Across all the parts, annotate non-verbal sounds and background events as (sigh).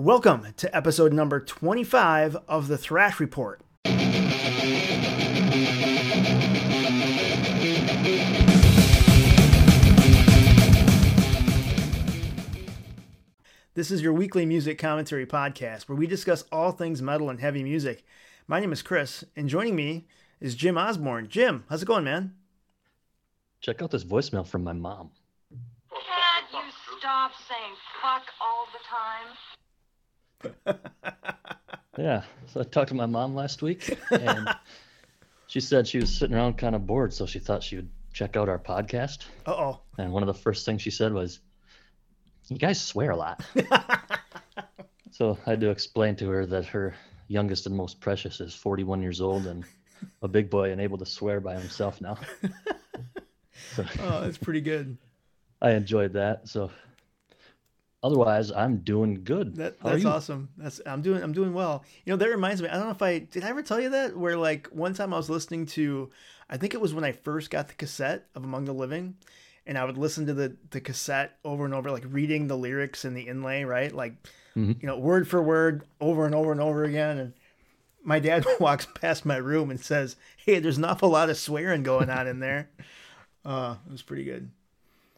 Welcome to episode number 25 of the Thrash Report. This is your weekly music commentary podcast where we discuss all things metal and heavy music. My name is Chris, and joining me is Jim Osborne. Jim, how's it going, man? Check out this voicemail from my mom. Can't you stop saying fuck all the time? (laughs) Yeah, so I talked to my mom last week, and she said she was sitting around kind of bored, so she thought she would check out our podcast. Uh oh. And one of the first things she said was, "You guys swear a lot." (laughs) so I had to explain to her that her youngest and most precious is 41 years old and a big boy and able to swear by himself now. (laughs) so Oh, that's pretty good. I enjoyed that. So otherwise, I'm doing good. That, that's awesome. That's I'm doing I'm doing well. You know that reminds me. I don't know if I did. I ever tell you that where like one time I was listening to, I think it was when I first got the cassette of Among the Living, and I would listen to the the cassette over and over, like reading the lyrics and the inlay, right? Like Mhm. you know word for word over and over and over again. And my dad (laughs) walks past my room and says, "Hey, there's an awful lot of swearing going on in there." Uh, it was pretty good.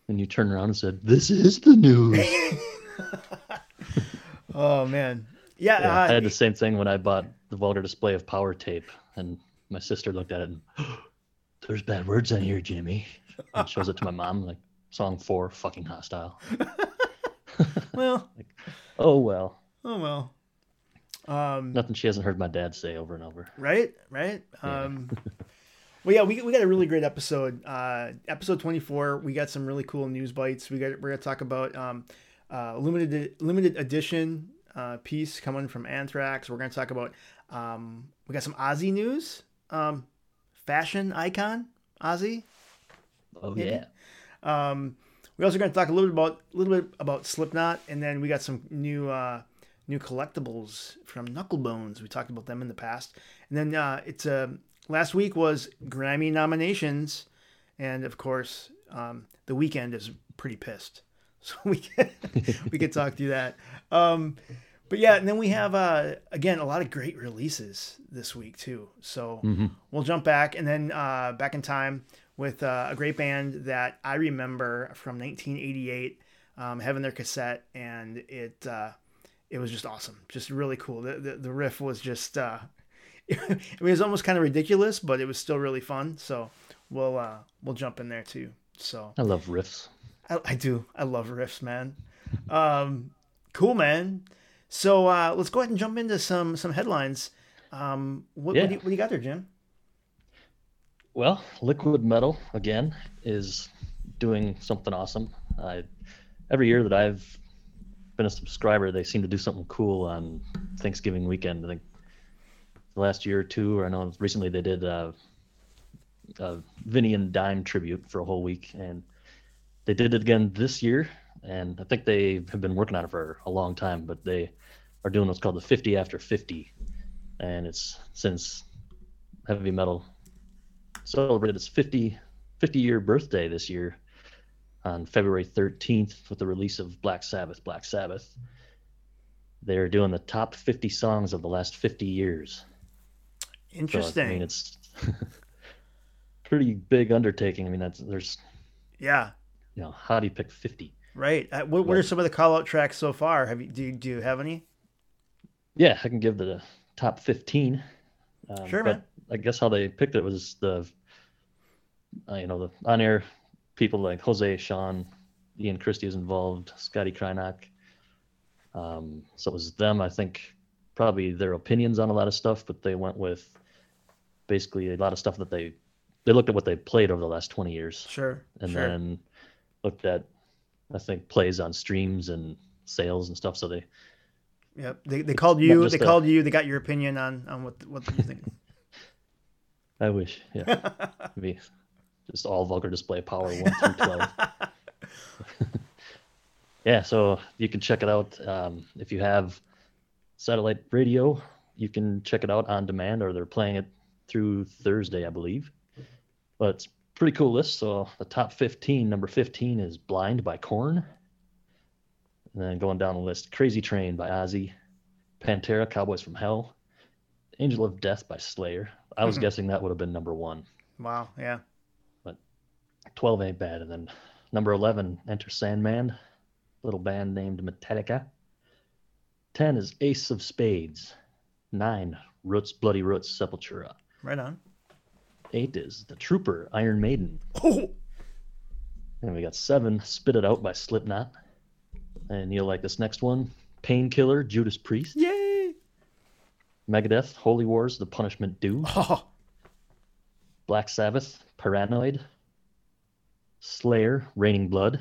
And you turned around and said, "This is the news." (laughs) Oh man, yeah. Yeah, uh, I had the same thing when I bought the vulgar display of power tape, and my sister looked at it and, (gasps) "There's bad words on here, Jimmy." And shows it to my mom, like song four, fucking hostile. (laughs) well, (laughs) Oh well, oh well. Um, nothing she hasn't heard my dad say over and over. right right Yeah. um well yeah we, we got a really great episode. Uh episode 24 we got some really cool news bites. We got we're gonna talk about um uh limited limited edition uh piece coming from anthrax. We're gonna talk about um we got some ozzy news. Um fashion icon ozzy? Oh Yeah. um, we also going to talk a little bit about a little bit about Slipknot, and then we got some new uh, new collectibles from Knucklebonz. We talked about them in the past, and then uh, it's uh, last week was Grammy nominations, and of course um, the Weeknd is pretty pissed, (laughs) so we can (laughs) we can talk through that. Um, but yeah, and then we have uh, again a lot of great releases this week too. So Mhm. we'll jump back and then uh, back in time with uh, a great band that I remember from 1988 um, having their cassette, and it uh, it was just awesome, just really cool. The the, the riff was just (laughs) it was almost kind of ridiculous, but it was still really fun. So we'll uh, we'll jump in there too. So I love riffs. I, I do. I love riffs, man. Um, cool, man. So uh, let's go ahead and jump into some some headlines. Um, what, Yeah. what, do you, what do you got there, Jim? Well, Liquid Metal again is doing something awesome. I, every year that I've been a subscriber, they seem to do something cool on Thanksgiving weekend. I think the last year or two, or I know recently they did uh, a Vinny and Dime tribute for a whole week, and they did it again this year. And I think they have been working on it for a long time, but they are doing what's called the 50 after 50, and it's since heavy metal celebrated its 50, 50 year birthday this year on February 13th with the release of Black Sabbath, Black Sabbath. They're doing the top 50 songs of the last 50 years. So, Interesting. I mean, it's (laughs) pretty big undertaking. I mean, that's there's, yeah. you know, how do you pick 50? Right. Uh, what, what are some of the call out tracks so far? Have you do you, do you have any? Yeah, I can give the top 15. Um, Sure, but man. I guess how they picked it was the, uh, you know, the on air people like Jose, Sean, Ian Christe is involved, Scotty Krynock. Um, so it was them, I think, probably their opinions on a lot of stuff, but they went with basically a lot of stuff that they, they looked at what they played over the last 20 years Sure. and sure. then looked at, I think, plays on streams and sales and stuff. So they, Yep. They, they called you. They a- called you. They got your opinion on on what what you think. (laughs) I wish, yeah. (laughs) Maybe just all vulgar display power one through twelve. (laughs) yeah, so you can check it out um, if you have satellite radio. You can check it out on demand, or they're playing it through Thursday, I believe. But it's a pretty cool list. So the top fifteen, number fifteen is "Blind" by Korn. And then going down the list, Crazy Train by Ozzy, Pantera, Cowboys from Hell, Angel of Death by Slayer. I was Mhm. guessing that would have been number one. Wow. Yeah. But 12 ain't bad. And then number 11, Enter Sandman, little band named Metallica. 10 is Ace of Spades. 9, Roots, Bloody Roots, Sepultura. Right on. 8 is The Trooper, Iron Maiden. Oh, And we got 7, Spit It Out by Slipknot. And you'll like this next one, Painkiller, Judas Priest. yay! Megadeth, Holy Wars, The Punishment Due. (laughs) Oh, Black Sabbath, Paranoid. Slayer, Raining Blood.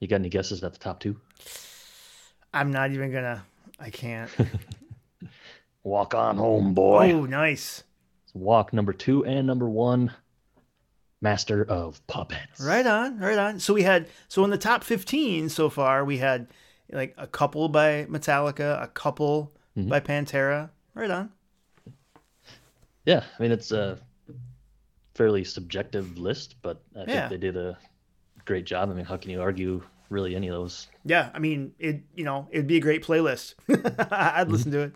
You got any guesses at the top two? I'm not even gonna. I can't. (laughs) Walk on home, boy. Oh, nice. Walk number two and number one, Master of Puppets. Right on, right on. So we had so in the top 15 so far, we had like a couple by Metallica, a couple Mhm. by Pantera. Right on. Yeah, I mean it's a fairly subjective list, but I Yeah. think they did a great job. I mean, how can you argue really any of those? Yeah, I mean it. You know, it'd be a great playlist. (laughs) I'd listen to it.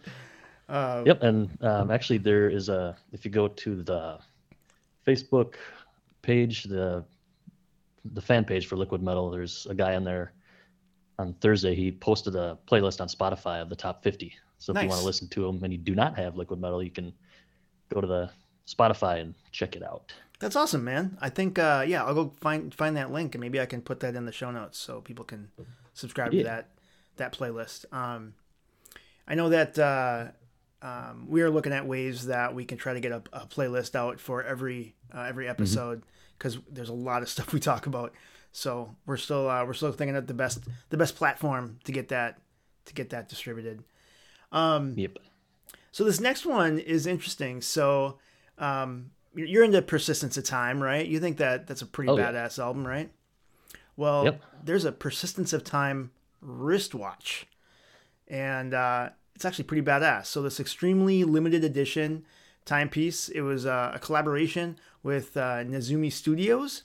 Uh, Yep, and um, actually there is a if you go to the Facebook page, the the fan page for Liquid Metal, there's a guy on there on Thursday. He posted a playlist on Spotify of the top 50. So if you want to listen to them and you do not have Liquid Metal, you can go to the Spotify and check it out. That's awesome, man. I think uh, yeah, I'll go find find that link and maybe I can put that in the show notes so people can subscribe to that that playlist. Um, I know that uh, um, we are looking at ways that we can try to get a, a playlist out for every uh, every episode because there's a lot of (laughs) stuff we talk about. So we're still uh, we're still thinking of the best the best platform to get that to get that distributed. Um, Yep. so this next one is interesting. So um, you're into Persistence of Time, right? You think that that's a pretty Oh, yeah. badass album, right? Well, Yep. there's a Persistence of Time wristwatch, and uh, it's actually pretty badass. So this extremely limited edition timepiece, it was uh, a collaboration with uh, Nezumi Studios,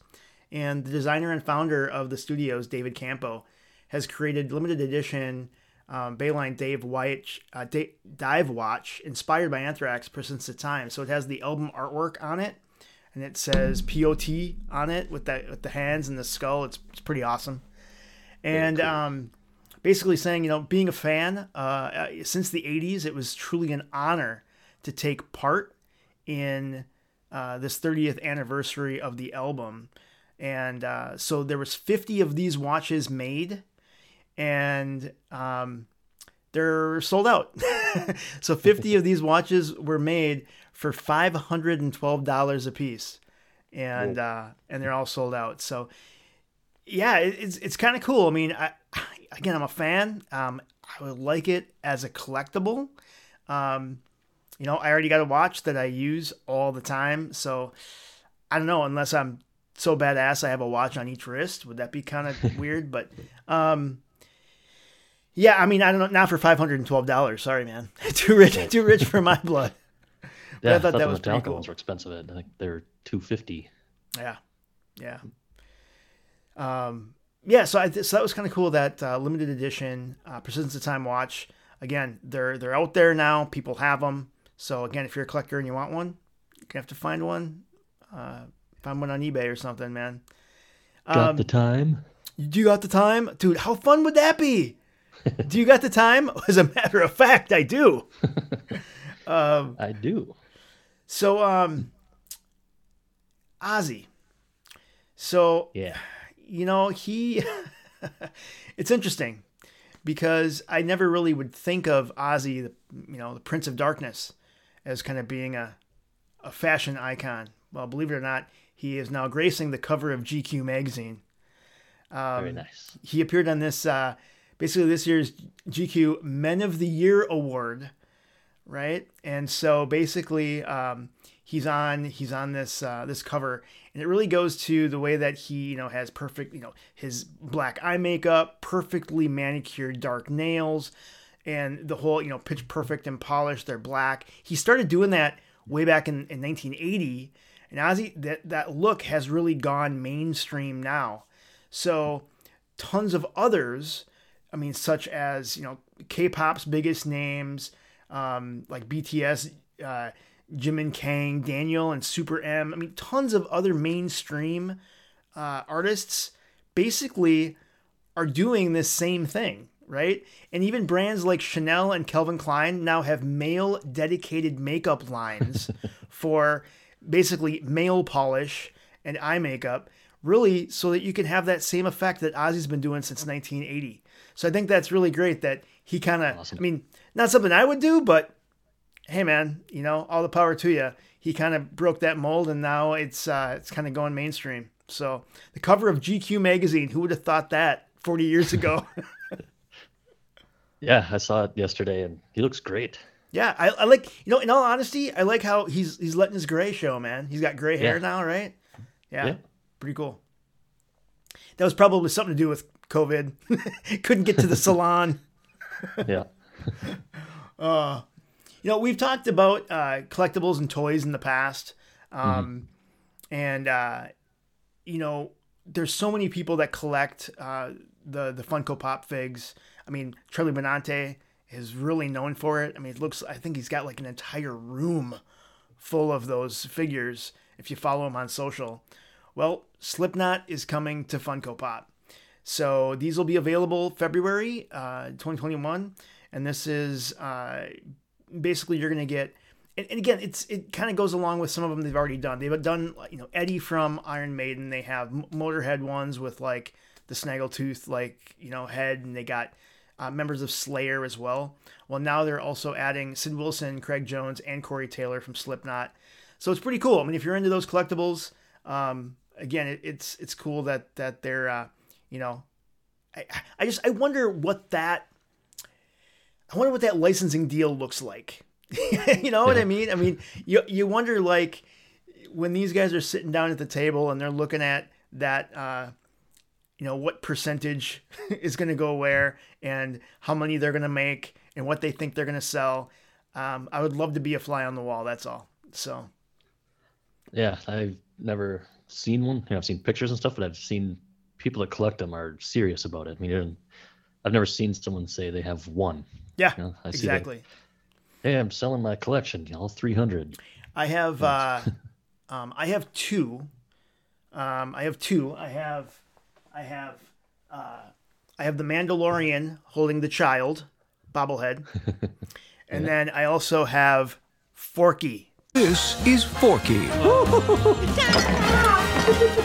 and the designer and founder of the studios, David Campo, has created limited edition um, Baleine Dave White uh, Da- Dive Watch inspired by Anthrax Persistence of Time. So it has the album artwork on it, and it says POT on it with that with the hands and the skull. It's, it's pretty awesome. And cool. um, basically saying, you know, being a fan uh, uh, since the '80s, it was truly an honor to take part in uh, this 30th anniversary of the album. And uh, so there was 50 of these watches made, and um, they're sold out. (laughs) so 50 of these watches were made for $512 a piece, and uh, and they're all sold out. So yeah, it's it's kind of cool. I mean, I, again, I'm a fan. Um, I would like it as a collectible. Um, you know, I already got a watch that I use all the time, so I don't know unless I'm so badass I have a watch on each wrist. Would that be kind of (laughs) weird? But um, yeah, I mean, I don't know. Not for five hundred and twelve dollars. Sorry, man. (laughs) too rich. Too rich for my blood. (laughs) Yeah, I thought that was pretty cool. ones were expensive. I think they're 250 Yeah, yeah, um, yeah. So I so that was kind of cool. That uh, limited edition uh, Persistence of Time watch. Again, they're they're out there now. People have them. So again, if you're a collector and you want one, you're gonna have to find one. Uh, find one on eBay or something, man. Got Um, the time? Do you got the time, dude? How fun would that be? (laughs) do you got the time? (laughs) As a matter of fact, I do. (laughs) um, I do. so, um, Ozzy. So Yeah. You know he (laughs) it's interesting because i never really would think of ozzy the you know the prince of darkness as kind of being a, a fashion icon well believe it or not he is now gracing the cover of gq magazine Very Um, nice. he appeared on this uh, basically this year's GQ Men of the Year award, right? And so basically, um, he's on he's on this uh, this cover, and it really goes to the way that he you know has perfect you know his black eye makeup, perfectly manicured dark nails, and the whole you know pitch perfect and polished. They're black. He started doing that way back in, in 1980, and Ozzy that that look has really gone mainstream now. So tons of others. I mean, such as you know K-pop's biggest names, um, like BTS, uh, Jimin Kang, Daniel, and Super M. I mean, tons of other mainstream uh, artists basically are doing this same thing, right? And even brands like Chanel and Calvin Klein now have male dedicated makeup lines (laughs) for basically male polish and eye makeup, really, so that you can have that same effect that Ozzy's been doing since 1980. So I think that's really great that he kind of, Awesome. I mean, not something I would do, but hey, man, you know, all the power to you. He kind of broke that mold, and now it's uh, it's kind of going mainstream. So the cover of GQ magazine, who would have thought that 40 years ago? (laughs) Yeah, I saw it yesterday, and he looks great. yeah, I, I like you know. In all honesty, I like how he's he's letting his gray show, man. He's got gray hair Yeah. now, right? Yeah, Yeah. pretty cool. That was probably something to do with COVID. (laughs) Couldn't get to the salon. (laughs) Yeah, You know, we've talked about uh, collectibles and toys in the past, um, and uh, you know, there's so many people that collect uh, the the Funko Pop figs. I mean, Charlie Benante is really known for it. I mean, it looks. I think he's got like an entire room full of those figures. If you follow him on social, well, Slipknot is coming to Funko Pop. So these will be available February uh, 2021, and this is uh, basically you're going to get. And, again, it's it kind of goes along with some of them they've already done. They've done you know Eddie from Iron Maiden. They have Motorhead ones with like the Snaggletooth like you know head, and they got uh, members of Slayer as well. Well, now they're also adding Sid Wilson, Craig Jones, and Corey Taylor from Slipknot. So it's pretty cool. I mean, if you're into those collectibles, um, again, it, it's it's cool that that they're uh, you know, I I just I wonder what that I wonder what that licensing deal looks like. (laughs) you know what I mean? I mean, you you wonder like when these guys are sitting down at the table and they're looking at that uh you know what percentage (laughs) is going to go where and how many they're going to make and what they think they're going to sell. Um, I would love to be a fly on the wall. That's all. So yeah. I've never seen one. You know, I've seen pictures and stuff, but I've seen people that collect them are serious about it. I mean, I've never seen someone say they have one. Yeah, You know, I see that- exactly. Hey, I'm selling my collection, y'all. 300. I have uh, (laughs) um, I have two. Um, I have two. I have I have uh, I have the Mandalorian holding the child bobblehead, (laughs) and then I also have Forky. This is Forky. (laughs)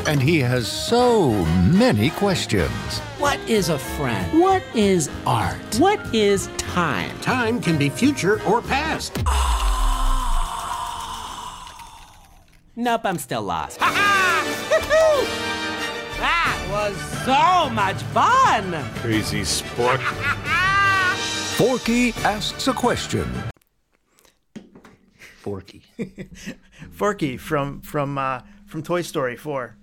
and he has so many questions. What is a friend? What is art? What is time? Time can be future or past. Nope, I'm still lost. (laughs) that was so much fun! Crazy sport. (laughs) Forky asks a question. Forky. (laughs) Forky from from uh, from Toy Story Four.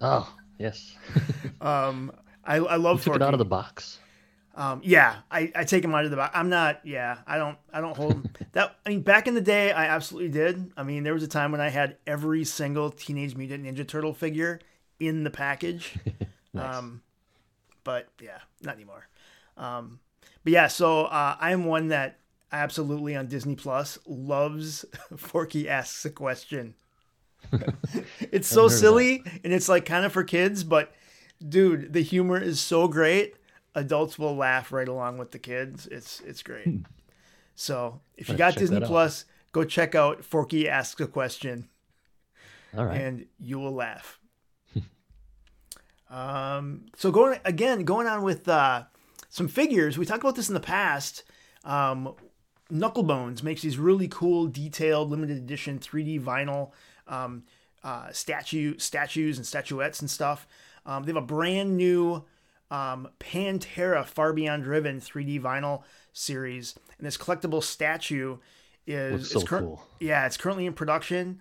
Oh, yes. (laughs) Um, I, I love Took Forky. it out of the box. Um, yeah, I, I take him out of the box. I'm not. Yeah, I don't. I don't hold him. (laughs) that. I mean, back in the day, I absolutely did. I mean, there was a time when I had every single Teenage Mutant Ninja Turtle figure in the package. (laughs) Um, but yeah, not anymore. Um, but yeah, so uh, I'm one that absolutely on Disney Plus loves Forky asks a question. (laughs) it's so heard of that. silly and it's like kind of for kids, but dude, the humor is so great. Adults will laugh right along with the kids. It's it's great. So if you got Disney. Plus, go check out Forky asks a question All right. and you will laugh. (laughs) um, so going again, going on with uh, some figures. We talked about this in the past. Um, Knucklebonz makes these really cool, detailed, limited edition 3D vinyl um, uh, statue statues and statuettes and stuff. Um, they have a brand new um, Pantera Far Beyond Driven 3D vinyl series, and this collectible statue is so cur- cool. Yeah, it's currently in production,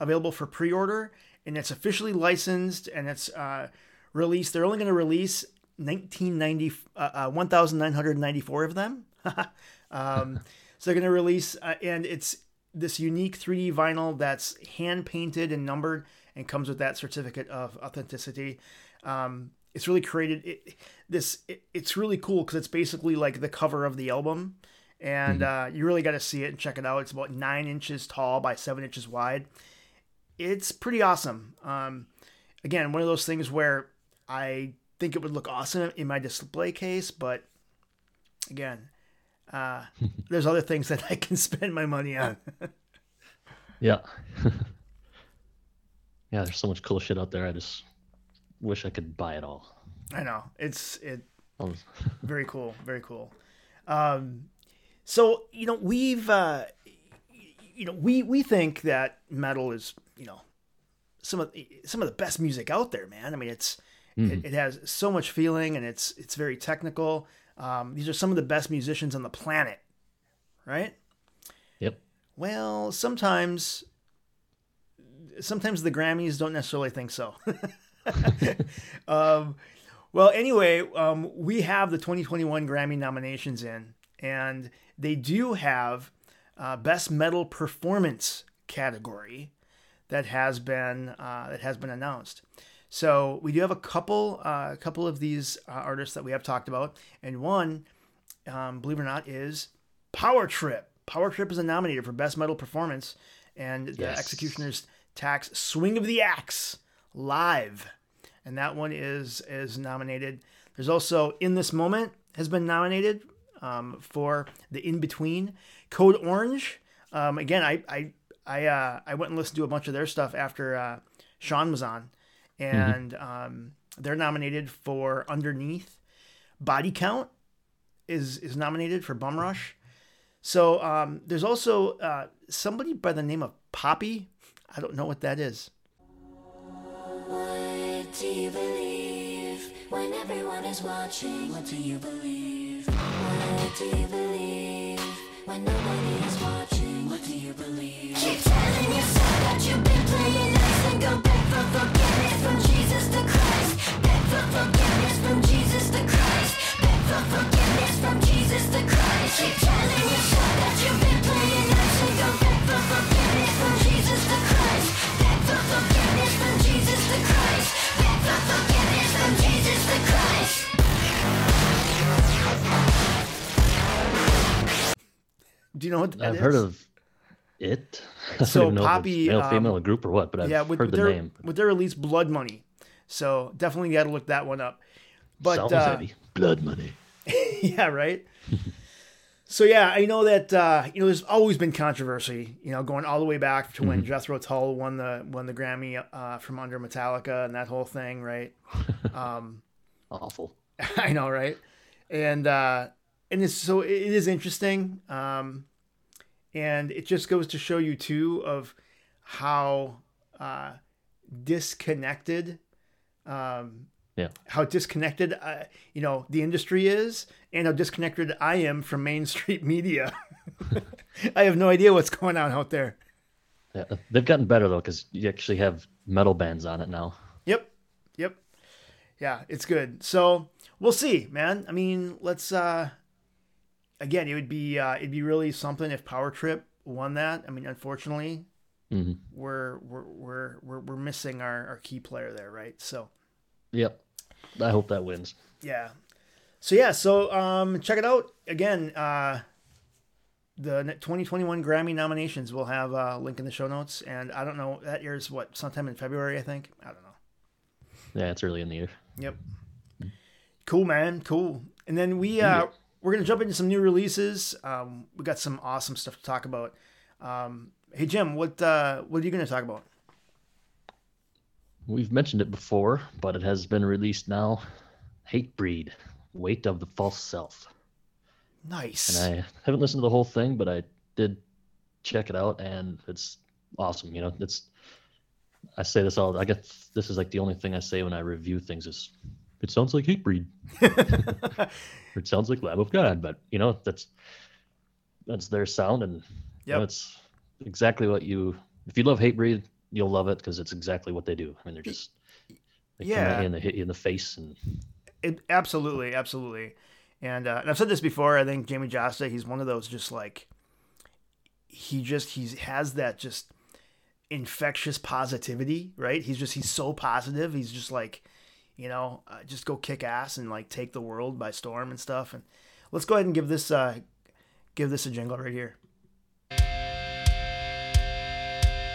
available for pre-order, and it's officially licensed and it's uh, released. They're only going to release 1990, uh, uh, 1,994 of them. (laughs) um, so they're going to release, uh, and it's this unique 3D vinyl that's hand painted and numbered and comes with that certificate of authenticity. Um, it's really created it, this. It, it's really cool because it's basically like the cover of the album, and uh, you really got to see it and check it out. It's about nine inches tall by seven inches wide. It's pretty awesome. Um, again, one of those things where I think it would look awesome in my display case, but again, uh, (laughs) there's other things that I can spend my money on. (laughs) Yeah. (laughs) yeah, there's so much cool shit out there. I just wish I could buy it all. I know it's it very cool, very cool. Um, so you know we've uh, you know we we think that metal is you know some of some of the best music out there, man. I mean it's it, it has so much feeling and it's it's very technical. Um, these are some of the best musicians on the planet, right? Yep. Well, sometimes sometimes the Grammys don't necessarily think so. (laughs) um, well, anyway, um, we have the 2021 Grammy nominations in, and they do have uh, Best Metal Performance category that has been uh, that has been announced. So we do have a couple uh, a couple of these uh, artists that we have talked about, and one, um, believe it or not, is Power Trip. Power Trip is a nominated for Best Metal Performance, and the Executioner's Tax Swing of the Axe live, and that one is is nominated. There's also In This Moment has been nominated um, for the In Between. Code Orange. Um, again, I I I uh, I went and listened to a bunch of their stuff after uh, Sean was on, and um, they're nominated for Underneath. Body Count is is nominated for Bum Rush. So um, there's also uh, somebody by the name of Poppy. I don't know what that is. What do you believe when everyone is watching? What do you believe? What do you believe when nobody is watching? What do you believe? Keep telling yourself that you've been playing nice and go Do you know what that I've is? heard of it. (laughs) Don't So even know if it's Poppy, male, um, female, a group, or what, but I've yeah, with, heard with the their name. with their release Blood Money. So definitely got to look that one up. But uh. Blood money. (laughs) yeah, right. (laughs) so yeah, I know that uh, you know there's always been controversy. You know, going all the way back to when Jethro Tull won the won the Grammy uh, from under Metallica and that whole thing, right? (laughs) Um, Awful. I know, right? And uh, and it's so it is interesting, um, and it just goes to show you too of how uh, disconnected, um, Yeah. how disconnected uh, you know the industry is, and how disconnected I am from mainstream media. (laughs) I have no idea what's going on out there. Yeah, they've gotten better though, because you actually have metal bands on it now. Yep. Yep. Yeah, it's good. So we'll see, man. I mean, let's uh again, it would be uh it'd be really something if Power Trip won that. I mean, unfortunately, hmm we're we're we're we're, we're missing our, our key player there, right? So Yep. I hope that wins. yeah. So yeah, so um check it out. Again, uh the 2021 Grammy nominations will have a link in the show notes and I don't know that year's what sometime in February I think. I don't know. Yeah, it's early in the year. Yep. Cool, man. Cool. And then we uh we're gonna jump into some new releases. Um, we got some awesome stuff to talk about. Um, hey Jim, what uh what are you gonna talk about? We've mentioned it before, but it has been released now. Hatebreed, Weight of the False Self. Nice. And I haven't listened to the whole thing, but I did check it out, and it's awesome. You know, it's I say this all. I guess this is like the only thing I say when I review things is, it sounds like Hatebreed. or (laughs) it sounds like Lamb of God, but you know that's that's their sound, and you know, it's exactly what you. If you love Hatebreed, you'll love it because it's exactly what they do. I mean, they're just they come Yeah. at you and they hit you in the face, and It, absolutely, absolutely. And, uh, and I've said this before. I think Jamie Jasta, he's one of those just like he just he has that just infectious positivity, right? He's just he's so positive. He's just like you know, uh, just go kick ass and like take the world by storm and stuff. And let's go ahead and give this uh, give this a jingle right here.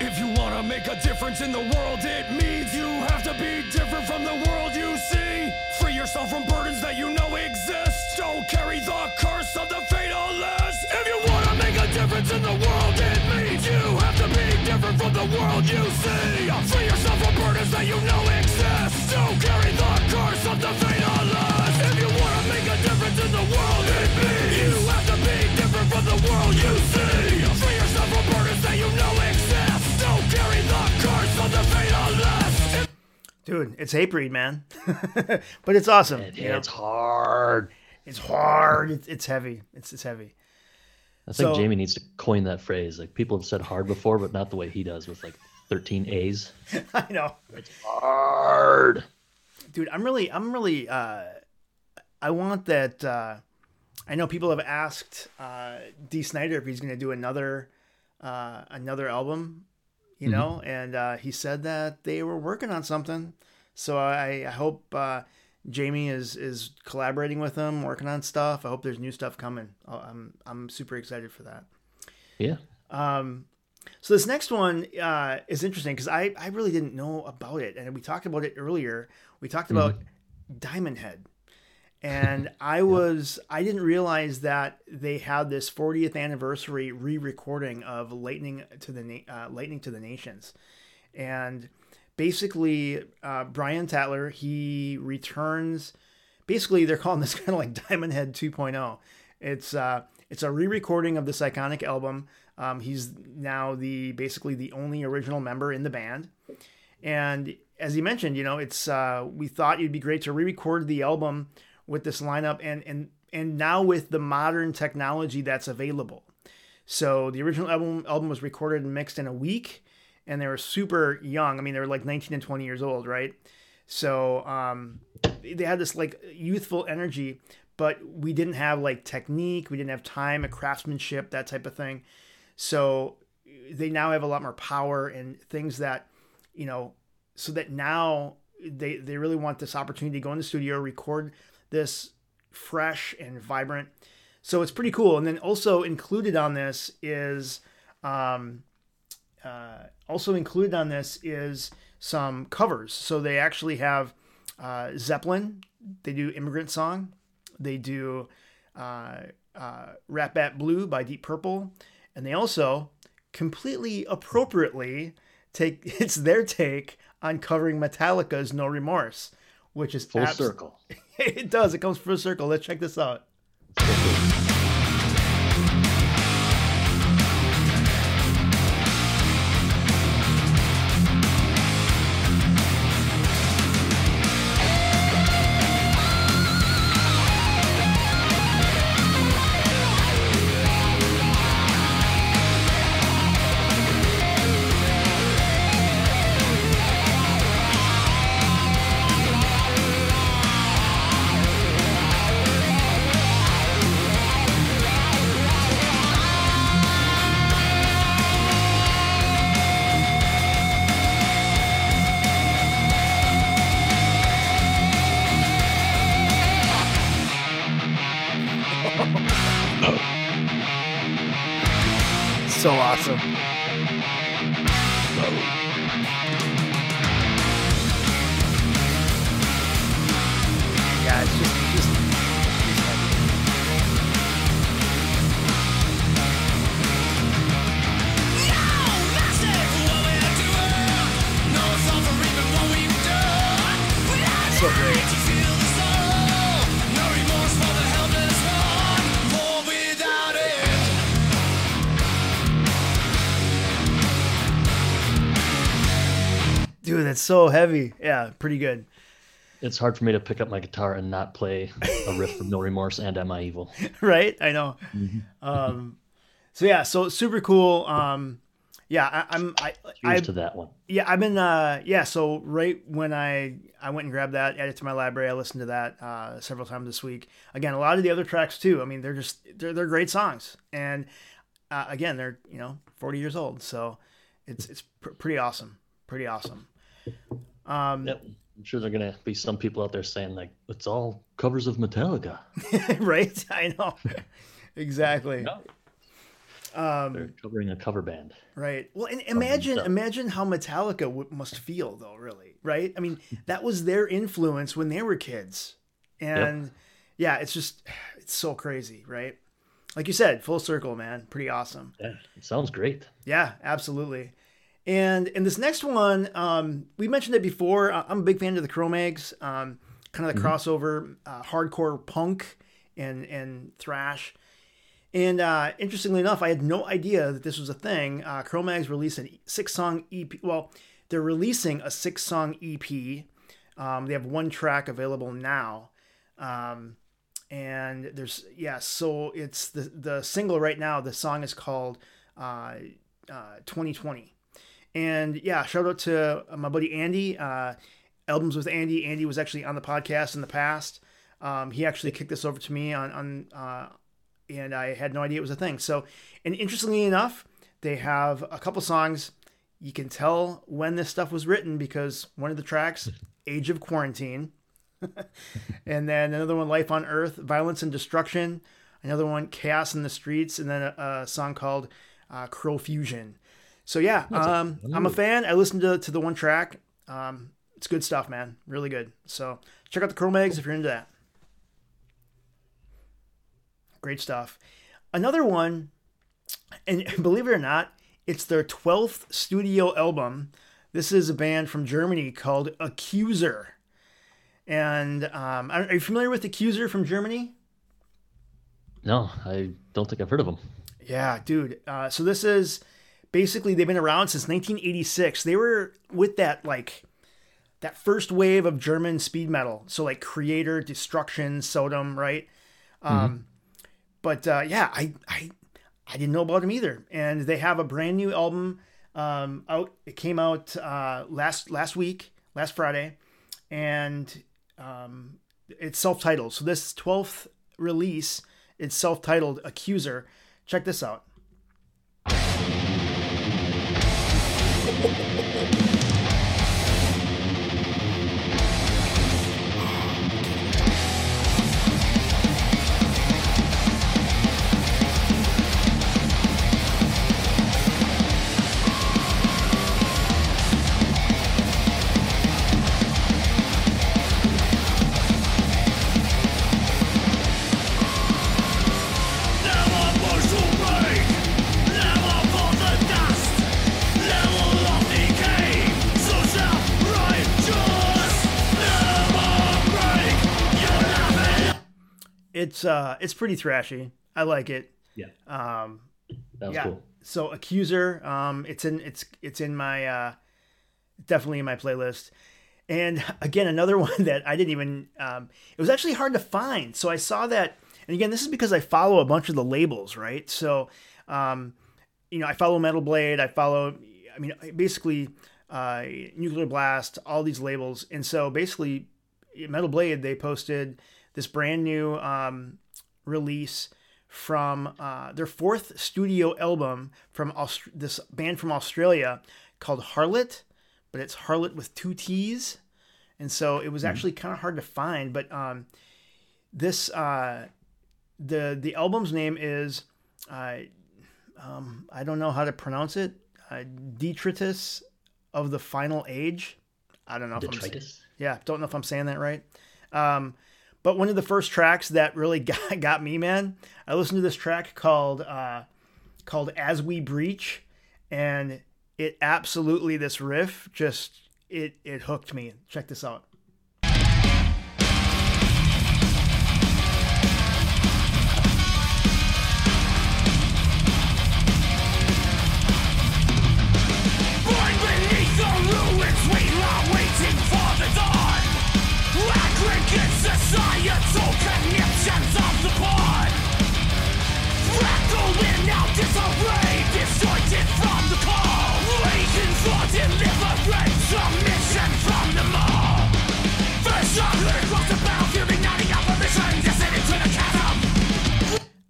If you wanna make a difference in the world, it means you have to be different from the world you see. Free yourself from burdens that you know exist. Don't carry the curse of the fatalist. If you wanna make a difference in the world, it means you have to be different from the world you see. Free yourself from burdens that you know exist. Don't carry the curse of the fatalist. If you wanna make a difference in the world, it means you have to be different from the world you see. Free yourself from burdens that you know exist. Dude, it's Hatebreed, man. (laughs) but it's awesome. It know? hard. It's hard. It's, it's heavy. It's it's heavy. I think So- Jamie needs to coin that phrase. Like people have said hard before, but not the way he does with like 13 A's. (laughs) I know. It's hard. dude i'm really i'm really uh i want that uh i know people have asked uh Dee Snider if he's gonna do another uh another album you know and uh he said that they were working on something. So i i hope uh jamie is is collaborating with them working on stuff. I hope there's new stuff coming. Uh, i'm i'm super excited for that. Yeah. Um. so this next one uh, is interesting because I, I really didn't know about it, and we talked about it earlier. We talked about Diamond Head, and (laughs) I was I didn't realize that they had this 40th anniversary re-recording of Lightning to the Na- uh, Lightning to the Nations, and basically uh, Brian Tatler he returns. Basically, they're calling this (laughs) kind of like Diamond Head 2.0. It's uh, it's a re-recording of this iconic album. Um, he's now the basically the only original member in the band, and as he mentioned, you know, it's uh, we thought it'd be great to re-record the album with this lineup, and and and now with the modern technology that's available. So the original album album was recorded and mixed in a week, and they were super young. I mean, they were like 19 and 20 years old, right? So um, they had this like youthful energy, but we didn't have like technique, we didn't have time, a craftsmanship, that type of thing. So they now have a lot more power and things that, you know, so that now they they really want this opportunity to go in the studio, record this fresh and vibrant. So it's pretty cool. And then also included on this is um, uh, also included on this is some covers. So they actually have uh, Zeppelin. They do Immigrant Song. They do uh, uh, Rat Bat Blue by Deep Purple, and they also completely appropriately take (laughs) it's their take on covering Metallica's No Remorse, which is Full abs- circle. (laughs) (laughs) it does. It comes full circle. Let's check this out. So heavy. Yeah, pretty good. It's hard for me to pick up my guitar and not play a riff from No Remorse and Am I Evil. (laughs) right? I know. Um, so yeah, so super cool. Um, yeah, I, I'm. I, I to that one. yeah, I've been. Uh, yeah, so right when I I went and grabbed that, added to my library, I listened to that uh, several times this week. Again, a lot of the other tracks too. I mean, they're just they're they're great songs, and uh, again, they're you know 40 years old, so it's it's pr- pretty awesome, pretty awesome. Um, Yep. I'm sure there are gonna be some people out there saying like it's all covers of Metallica. (laughs) right? I know. (laughs) exactly. No. Um, They're covering a cover band. Right. Well, and imagine imagine how Metallica w- must feel though, really, right? I mean, that was their influence when they were kids. And yeah, it's just it's so crazy, right? Like you said, full circle, man. Pretty awesome. Yeah, it sounds great. Yeah, absolutely. And and this next one, um, we mentioned it before. I'm a big fan of the Cro-Mags, um, kind of the crossover uh, hardcore punk and and thrash. And uh, interestingly enough, I had no idea that this was a thing. Uh, Cro-Mags released a six-song EP. Well, they're releasing a six-song EP. Um, they have one track available now. Um, and there's yeah, so it's the the single right now. The song is called uh, uh, 2020. And yeah, shout out to my buddy Andy. Uh, albums with Andy. Andy was actually on the podcast in the past. Um, he actually kicked this over to me on on, uh, and I had no idea it was a thing. So, and interestingly enough, they have a couple songs. You can tell when this stuff was written because one of the tracks, "Age of Quarantine," (laughs) and then another one, "Life on Earth," "Violence and Destruction." Another one, "Chaos in the Streets," and then a, a song called uh, "Crow Fusion." So yeah, um, I'm a fan. I listened to to the one track. Um, it's good stuff, man. Really good. So check out the Cro-Mags if you're into that. Great stuff. Another one, and (laughs) believe it or not, it's their 12th studio album. This is a band from Germany called Accuser. And um, are are you familiar with Accuser from Germany? No, I don't think I've heard of them. Yeah, dude. Uh, so this is basically they've been around since 1986. They were with that like that first wave of German speed metal. So like Kreator, Destruction, Sodom, right? Um, but uh, yeah, I I I didn't know about them either. And they have a brand new album um, out. It came out uh, last last week, last Friday, and um, it's self-titled. So this 12th release, it's self-titled Accuser. Check this out. Thank you. It's uh, it's pretty thrashy. I like it. Yeah, Um, that was yeah. cool. So Accuser, um, it's in it's it's in my uh, definitely in my playlist. And again, another (laughs) one that I didn't even. Um, it was actually hard to find. So I saw that, and again, this is because I follow a bunch of the labels, right? So, um, you know, I follow Metal Blade. I follow. I mean, basically, uh, Nuclear Blast, all these labels, and so basically, Metal Blade they posted this brand new um, release from uh, their fourth studio album from Aust- this band from Australia called Harlott, but it's Harlott with two T's, and so it was actually kind of hard to find. But um, this uh, the the album's name is uh, um, I don't know how to pronounce it. Uh, Detritus of the Final Age. I don't know if I'm saying- Detritus. yeah, don't know if I'm saying that right. Um, but one of the first tracks that really (laughs) got, got me, man, I listened to this track called uh, called "As We Breach," and it absolutely this riff just it it hooked me. Check this out.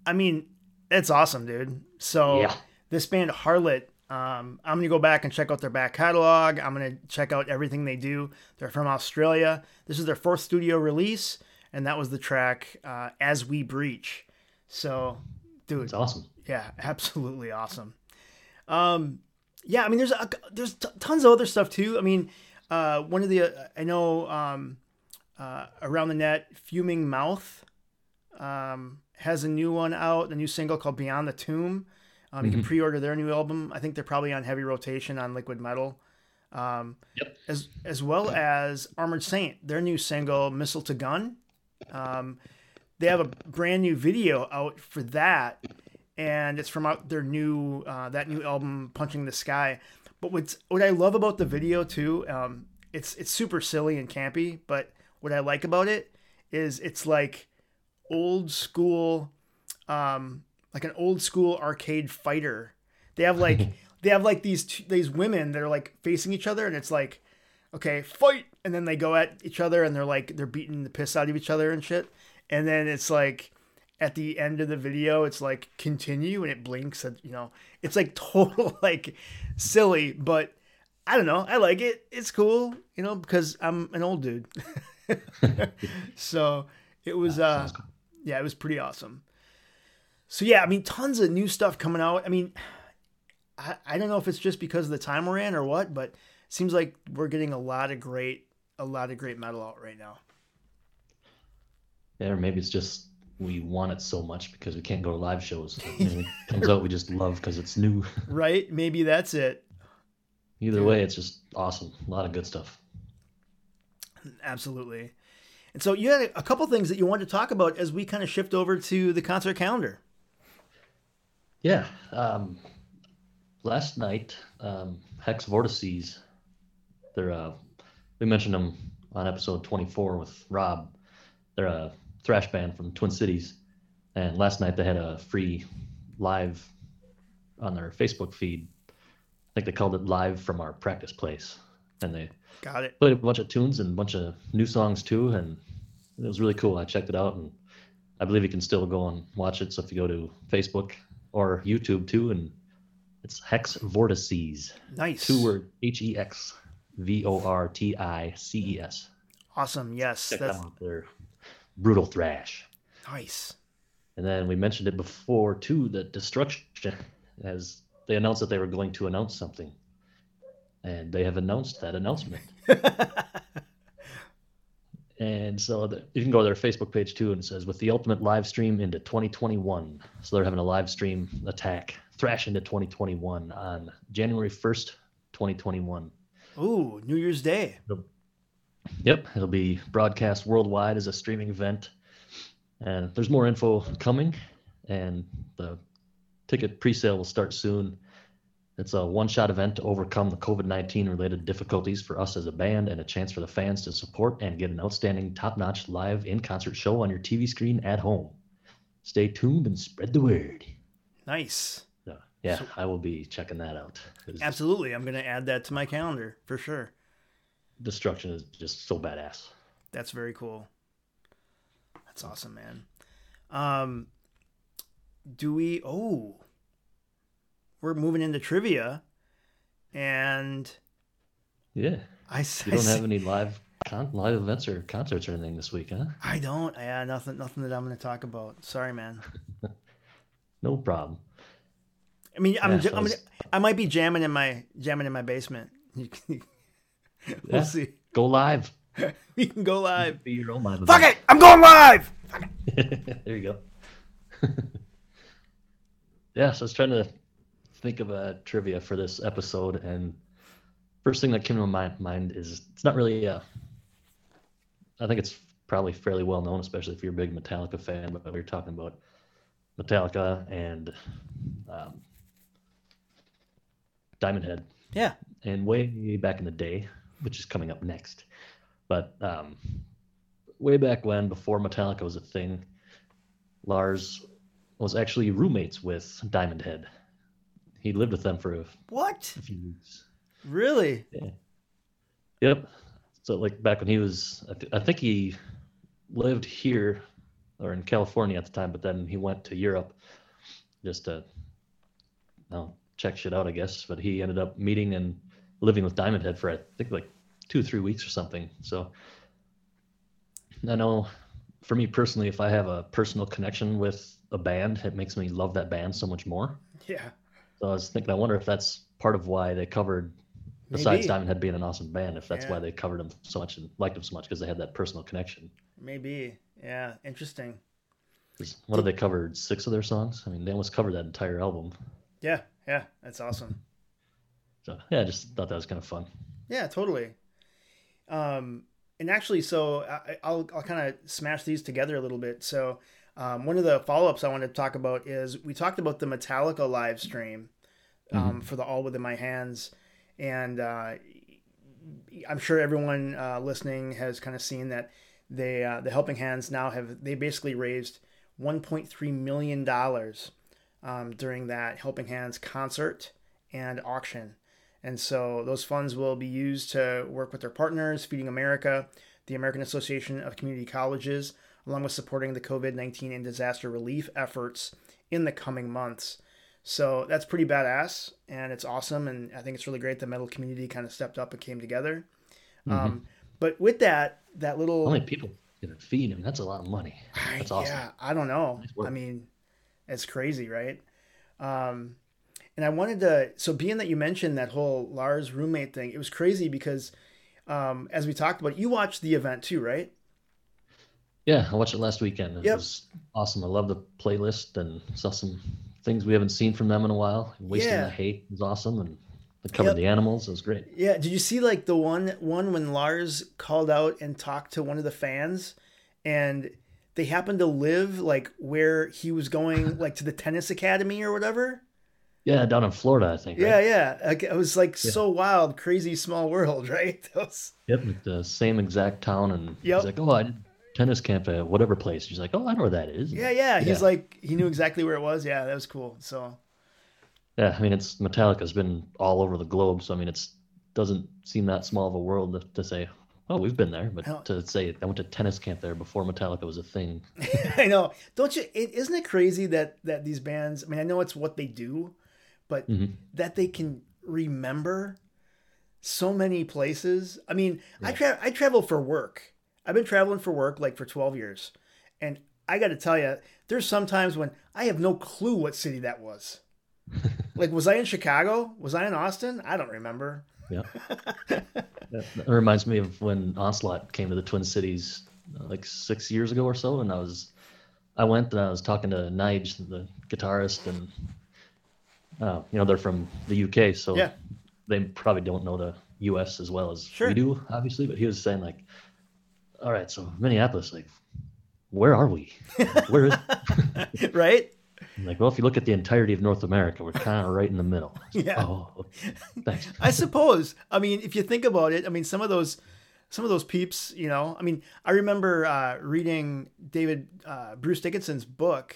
I mean, it's awesome, dude. So Yeah. this band Harlott, Um, I'm gonna go back and check out their back catalog. I'm gonna check out everything they do. They're from Australia. This is their fourth studio release, and that was the track uh, "As We Breach." So, dude, It's awesome. Yeah, (laughs) absolutely awesome. Um, yeah, I mean, there's a, there's t- tons of other stuff too. I mean, uh, one of the uh, I know um, uh, around the net, fuming mouth um, has a new one out, a new single called Beyond the Tomb. Um, You can pre-order their new album. I think they're probably on heavy rotation on Liquid Metal. Um, Yep. As as well as Armored Saint, their new single "Missile to Gun." Um, they have a brand new video out for that, and it's from out their new uh, that new album "Punching the Sky." But what's what I love about the video too, um, it's it's super silly and campy. But what I like about it is it's like old school, um, like an old school arcade fighter. They have like (laughs) they have like these two, these women that are like facing each other, and it's like, okay, fight, and then they go at each other, and they're like they're beating the piss out of each other and shit, and then it's like at the end of the video, it's like continue, and it blinks, and you know, it's like (laughs) total like silly, but I don't know, I like it. It's cool, you know, because I'm an old dude. (laughs) so it was uh yeah, it was pretty awesome. So yeah, I mean tons of new stuff coming out. I mean I, I don't know if it's just because of the time we're in or what, but it seems like we're getting a lot of great a lot of great metal out right now. Yeah, or maybe it's just we want it so much because we can't go to live shows. (laughs) And it comes out we just love because it's new. (laughs) Right? Maybe that's it. Either way, it's just awesome. A lot of good stuff. Absolutely. And so you had a couple things that you wanted to talk about as we kind of shift over to the concert calendar. Yeah. Um, last night, um, Hex Vortices, they're uh, we mentioned them on episode 24 with Rob. They're a thrash band from Twin Cities, and last night they had a free live on their Facebook feed. I think they called it "Live from Our Practice Place," and they Got it. played a bunch of tunes and a bunch of new songs too, and it was really cool. I checked it out, and I believe you can still go and watch it. So if you go to Facebook or YouTube too, and it's Hex Vortices, Nice. two word H E X V O R T I C E S. Awesome. Yes. Check That's them out. They're brutal thrash. nice. And then we mentioned it before too that Destruction as they announced that they were going to announce something. And they have announced that announcement. (laughs) and so the, you can go to their Facebook page too and it says with the ultimate live stream into 2021. So they're having a live stream attack, thrash into 2021 on January 1st, 2021. Ooh, New Year's Day. Yep, it'll be broadcast worldwide as a streaming event. And there's more info coming, and the ticket pre-sale will start soon. It's a one-shot event to overcome the COVID-19 related difficulties for us as a band and a chance for the fans to support and get an outstanding top-notch live in-concert show on your TV screen at home. Stay tuned and spread the word. Nice. So, yeah, I will be checking that out. Absolutely. I'm going to add that to my calendar for sure. Destruction is just so badass. That's very cool. That's awesome, man. Um, do we? Oh, we're moving into trivia, and Yeah. I You I don't see- have any live con- live events or concerts or anything this week, huh? I don't. Yeah, nothing. Nothing that I'm going to talk about. Sorry, man. (laughs) No problem. I mean, I'm, Yeah, j- I'm I might be jamming in my jamming in my basement. You can- we'll Yeah. see. Go live. (laughs) We can go live. Be your own live Fuck event. it! I'm going live. (laughs) there you go. (laughs) yeah, so I was trying to think of a trivia for this episode, and first thing that came to my mind is it's not really. Uh, I think it's probably fairly well known, especially if you're a big Metallica fan. But we were talking about Metallica and um, Diamond Head. Yeah. and way back in the day, which is coming up next. But um, way back when, before Metallica was a thing, Lars was actually roommates with Diamond Head. He lived with them for a What? few weeks. Really? Yeah. Yep. So like back when he was, I, th- I think he lived here or in California at the time, but then he went to Europe just to you know, check shit out, I guess. But he ended up meeting and living with Diamond Head for I think like two, three weeks or something. So I know for me personally, if I have a personal connection with a band, it makes me love that band so much more. Yeah. So I was thinking, I wonder if that's part of why they covered, besides Maybe. Diamond Head being an awesome band, if that's Yeah. why they covered them so much and liked them so much because they had that personal connection. Maybe. Yeah. Interesting. What did they cover? Six of their songs? I mean, they almost covered that entire album. Yeah. Yeah. That's awesome. So yeah, I just thought that was kind of fun. Yeah, totally. Um, and actually, so I, I'll I'll kind of smash these together a little bit. So um, one of the follow ups I want to talk about is we talked about the Metallica live stream um, for the All Within My Hands, and uh, I'm sure everyone uh, listening has kind of seen that they uh, the Helping Hands now have they basically raised 1.3 million dollars um, during that Helping Hands concert and auction. And so those funds will be used to work with their partners, Feeding America, the American Association of Community Colleges, along with supporting the COVID 19 and disaster relief efforts in the coming months. So that's pretty badass and it's awesome. And I think it's really great the metal community kind of stepped up and came together. Um, but with that, that little. How many people can it feed? I mean, that's a lot of money. That's awesome. Yeah, I don't know. Nice. I mean, it's crazy, right? Um, and I wanted to. So, being that you mentioned that whole Lars roommate thing, it was crazy because, um, as we talked about, you watched the event too, right? Yeah, I watched it last weekend. It Yep. was awesome. I love the playlist and saw some things we haven't seen from them in a while. Wasting Yeah. the Hate was awesome, and they covered Yep. the animals. It was great. Yeah. Did you see like the one one when Lars called out and talked to one of the fans, and they happened to live like where he was going, (laughs) like to the tennis academy or whatever? Yeah, down in Florida, I think. Yeah, right? yeah. Like, it was like so wild, crazy small world, (laughs) right? Was- Yep, the same exact town, and Yep. he's like, "Oh, I did tennis camp at whatever place." He's like, "Oh, I know where that is." Yeah, yeah. He's Yeah. like he knew exactly where it was. Yeah, that was cool. So Yeah, I mean, it's Metallica's been all over the globe, so I mean, it's doesn't seem that small of a world to, to say, "Oh, we've been there," but to say I went to tennis camp there before Metallica was a thing. (laughs) I know. Don't you? It, isn't it crazy that that these bands? I mean, I know it's what they do, but that they can remember so many places. I mean, I tra- I travel for work. I've been traveling for work like for twelve years, and I got to tell you, there's sometimes when I have no clue what city that was. (laughs) like, was I in Chicago? Was I in Austin? I don't remember. Yeah. (laughs) that, that reminds me of when Onslaught came to the Twin Cities uh, like six years ago or so, and I was, I went and I was talking to Nige, the guitarist, and uh, you know they're from the UK, so Yeah. they probably don't know the US as well as Sure. we do, obviously. But he was saying like, all right, so Minneapolis, like, where are we? Where is? (laughs) right? I'm like, well, if you look at the entirety of North America, we're kind of right in the middle. Yeah. Oh. I suppose. I mean, if you think about it, I mean, some of those, some of those peeps, you know. I mean, I remember uh, reading David uh, Bruce Dickinson's book,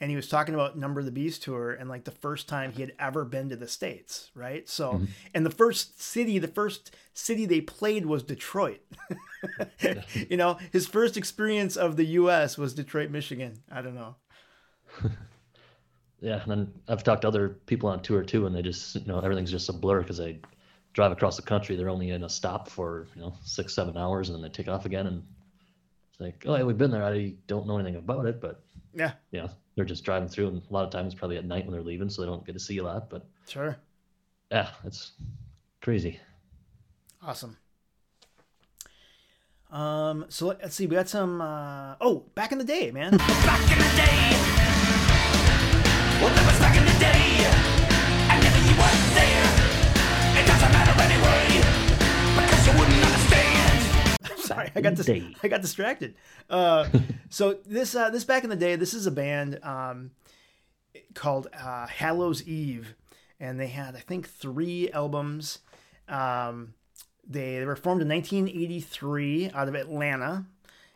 and he was talking about Number of the Beast tour and like the first time he had ever been to the states, right? So, mm-hmm. and the first city, the first city they played was Detroit. (laughs) you know, his first experience of the U.S. was Detroit, Michigan. I don't know. (laughs) Yeah, and then I've talked to other people on tour too, and they just you know everything's just a blur because they drive across the country. They're only in a stop for you know six, seven hours, and then they take off again. And it's like, oh, yeah, we've been there. I don't know anything about it, but Yeah, know they're just driving through, and a lot of times probably at night when they're leaving, so they don't get to see a lot. But sure, yeah, it's crazy. awesome. Um, so let- let's see. We got some. Uh, oh, back in the day, man. Back in the day. Well, that was back in the day. Sorry, I got dis- I got distracted. Uh, (laughs) so this uh, this back in the day, this is a band um, called uh, Hallows Eve, and they had I think three albums. Um, they, they were formed in 1983 out of Atlanta.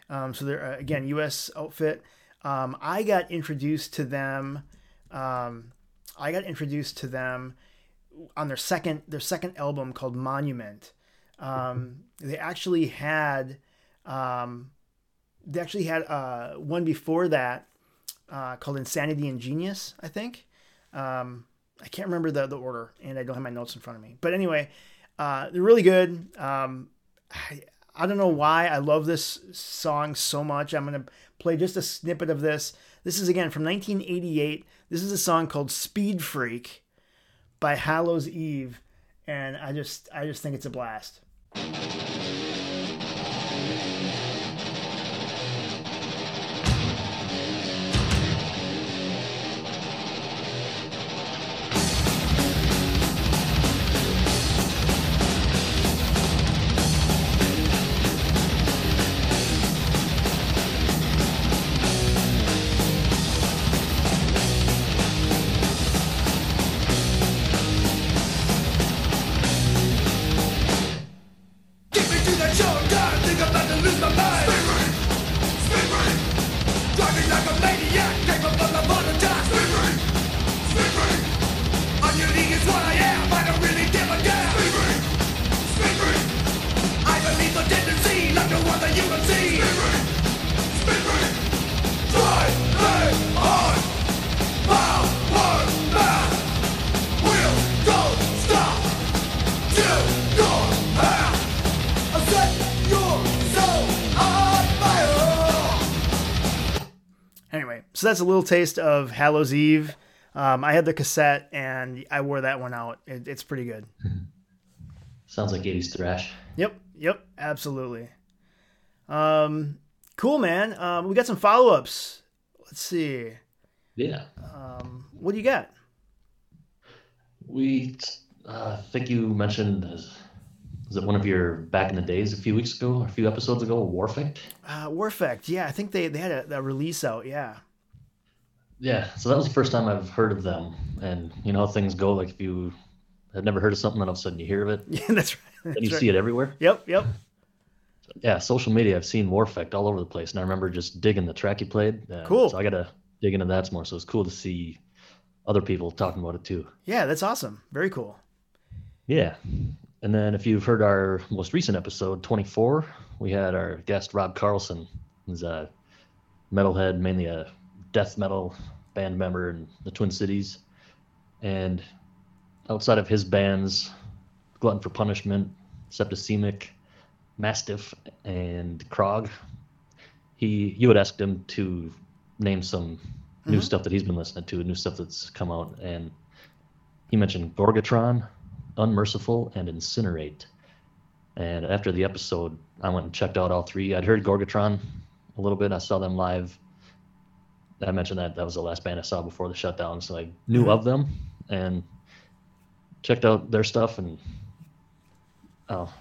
Um, so they're uh, again U.S. outfit. Um, I got introduced to them. Um, I got introduced to them on their second their second album called Monument. Um, they actually had um, they actually had uh, one before that uh, called Insanity and Genius, I think. Um, I can't remember the the order, and I don't have my notes in front of me. But anyway, uh, they're really good. Um, I, I don't know why I love this song so much. I'm gonna play just a snippet of this. This is again from 1988. This is a song called "Speed Freak" by Hallows Eve, and I just I just think it's a blast. Get so that's a little taste of Hallows Eve. Um, I had the cassette and I wore that one out. It, it's pretty good. (laughs) Sounds like 80s thrash. Yep, yep, absolutely. Um, cool, man. Um, we got some follow ups. Let's see. Yeah. What do you got? We, uh, I think you mentioned, uh, was it one of your back in the days a few weeks ago, or a few episodes ago, Warfect? Uh, Warfect. Yeah, I think they, they had a, a release out. Yeah. Yeah, so that was the first time I've heard of them. And you know how things go, like if you had never heard of something, then all of a sudden you hear of it, (laughs) Yeah, that's right. and you right. see it everywhere. Yep, yep. (laughs) Yeah, social media, I've seen Warfect all over the place. And I remember just digging the track you played. Cool. So I got to dig into that some more. So it's cool to see other people talking about it too. Yeah, that's awesome. Very cool. Yeah. And then if you've heard our most recent episode, 24, we had our guest Rob Carlson. He's a metalhead, mainly a death metal band member in the Twin Cities. And outside of his bands, Glutton for Punishment, Septicemic, Mastiff, and Krog, he you had asked him to name some new mm-hmm. stuff that he's been listening to, new stuff that's come out, and he mentioned Gorgatron, Unmerciful, and Incinerate. And after the episode, I went and checked out all three. I'd heard Gorgatron a little bit. I saw them live. I mentioned that that was the last band I saw before the shutdown, so I knew mm-hmm. of them and checked out their stuff. And oh,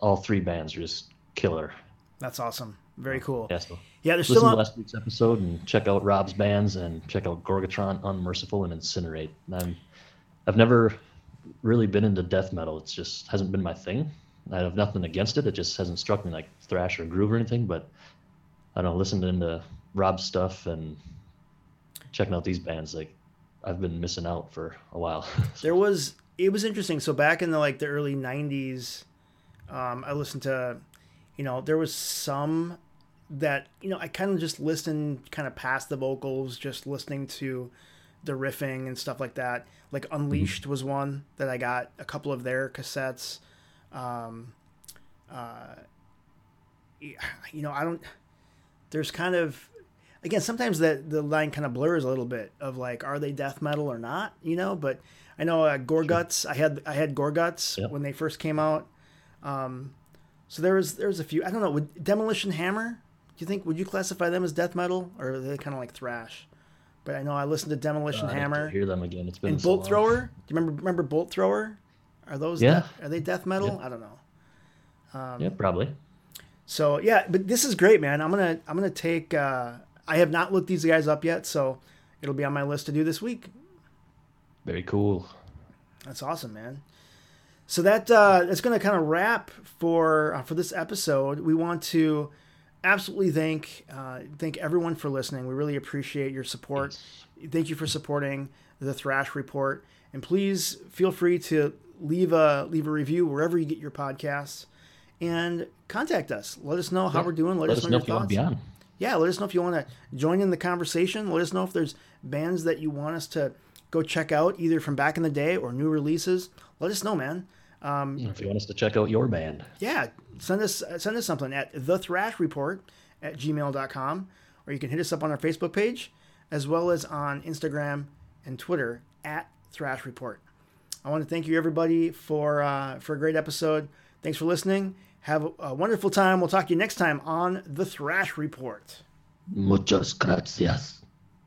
all three bands are just killer. That's awesome. Very cool. Yeah, so Yeah, they're listen still to on. last week's episode and check out Rob's bands and check out Gorgatron, Unmerciful, and Incinerate. And I'm, I've never really been into death metal. It's just hasn't been my thing. I have nothing against it. It just hasn't struck me like thrash or groove or anything. But I don't know, listening to Rob's stuff and checking out these bands, like I've been missing out for a while. (laughs) There was it was interesting. So back in the like the early '90s, um, I listened to, you know, there was some that you know I kind of just listened kind of past the vocals, just listening to the riffing and stuff like that. Like Unleashed was one that I got a couple of their cassettes. Um, uh, you know, I don't. There's kind of again sometimes that the line kind of blurs a little bit of like are they death metal or not you know but i know uh, gorguts i had i had gorguts Yep. when they first came out um so there was there was a few i don't know would demolition hammer do you think would you classify them as death metal or are they kind of like thrash but i know i listened to demolition to hammer hear them again. It's been and so bolt long. thrower do you remember remember bolt thrower are those Yeah. death- are they death metal i don't know Yeah, probably. so yeah, but this is great, man. I'm gonna I'm gonna take. Uh, I have not looked these guys up yet, so it'll be on my list to do this week. Very cool. That's awesome, man. So that uh, that's gonna kind of wrap for uh, for this episode. We want to absolutely thank uh, thank everyone for listening. We really appreciate your support. Thank you for supporting the Thrash Report, and please feel free to leave a leave a review wherever you get your podcasts, and contact us. Let us know how we're doing. Let, Let us us know, know your if you want thoughts. to be on. Yeah, let us know if you want to join in the conversation. Let us know if there's bands that you want us to go check out, either from back in the day or new releases, let us know, man. If you want us to check out your band, Yeah, send us send us something at the thrash report at gmail.com or you can hit us up on our Facebook page as well as on Instagram and Twitter at thrash report. I want to thank you everybody for uh, for a great episode. Thanks for listening. Have a, wonderful time. We'll talk to you next time on the Thrash Report. muchas gracias.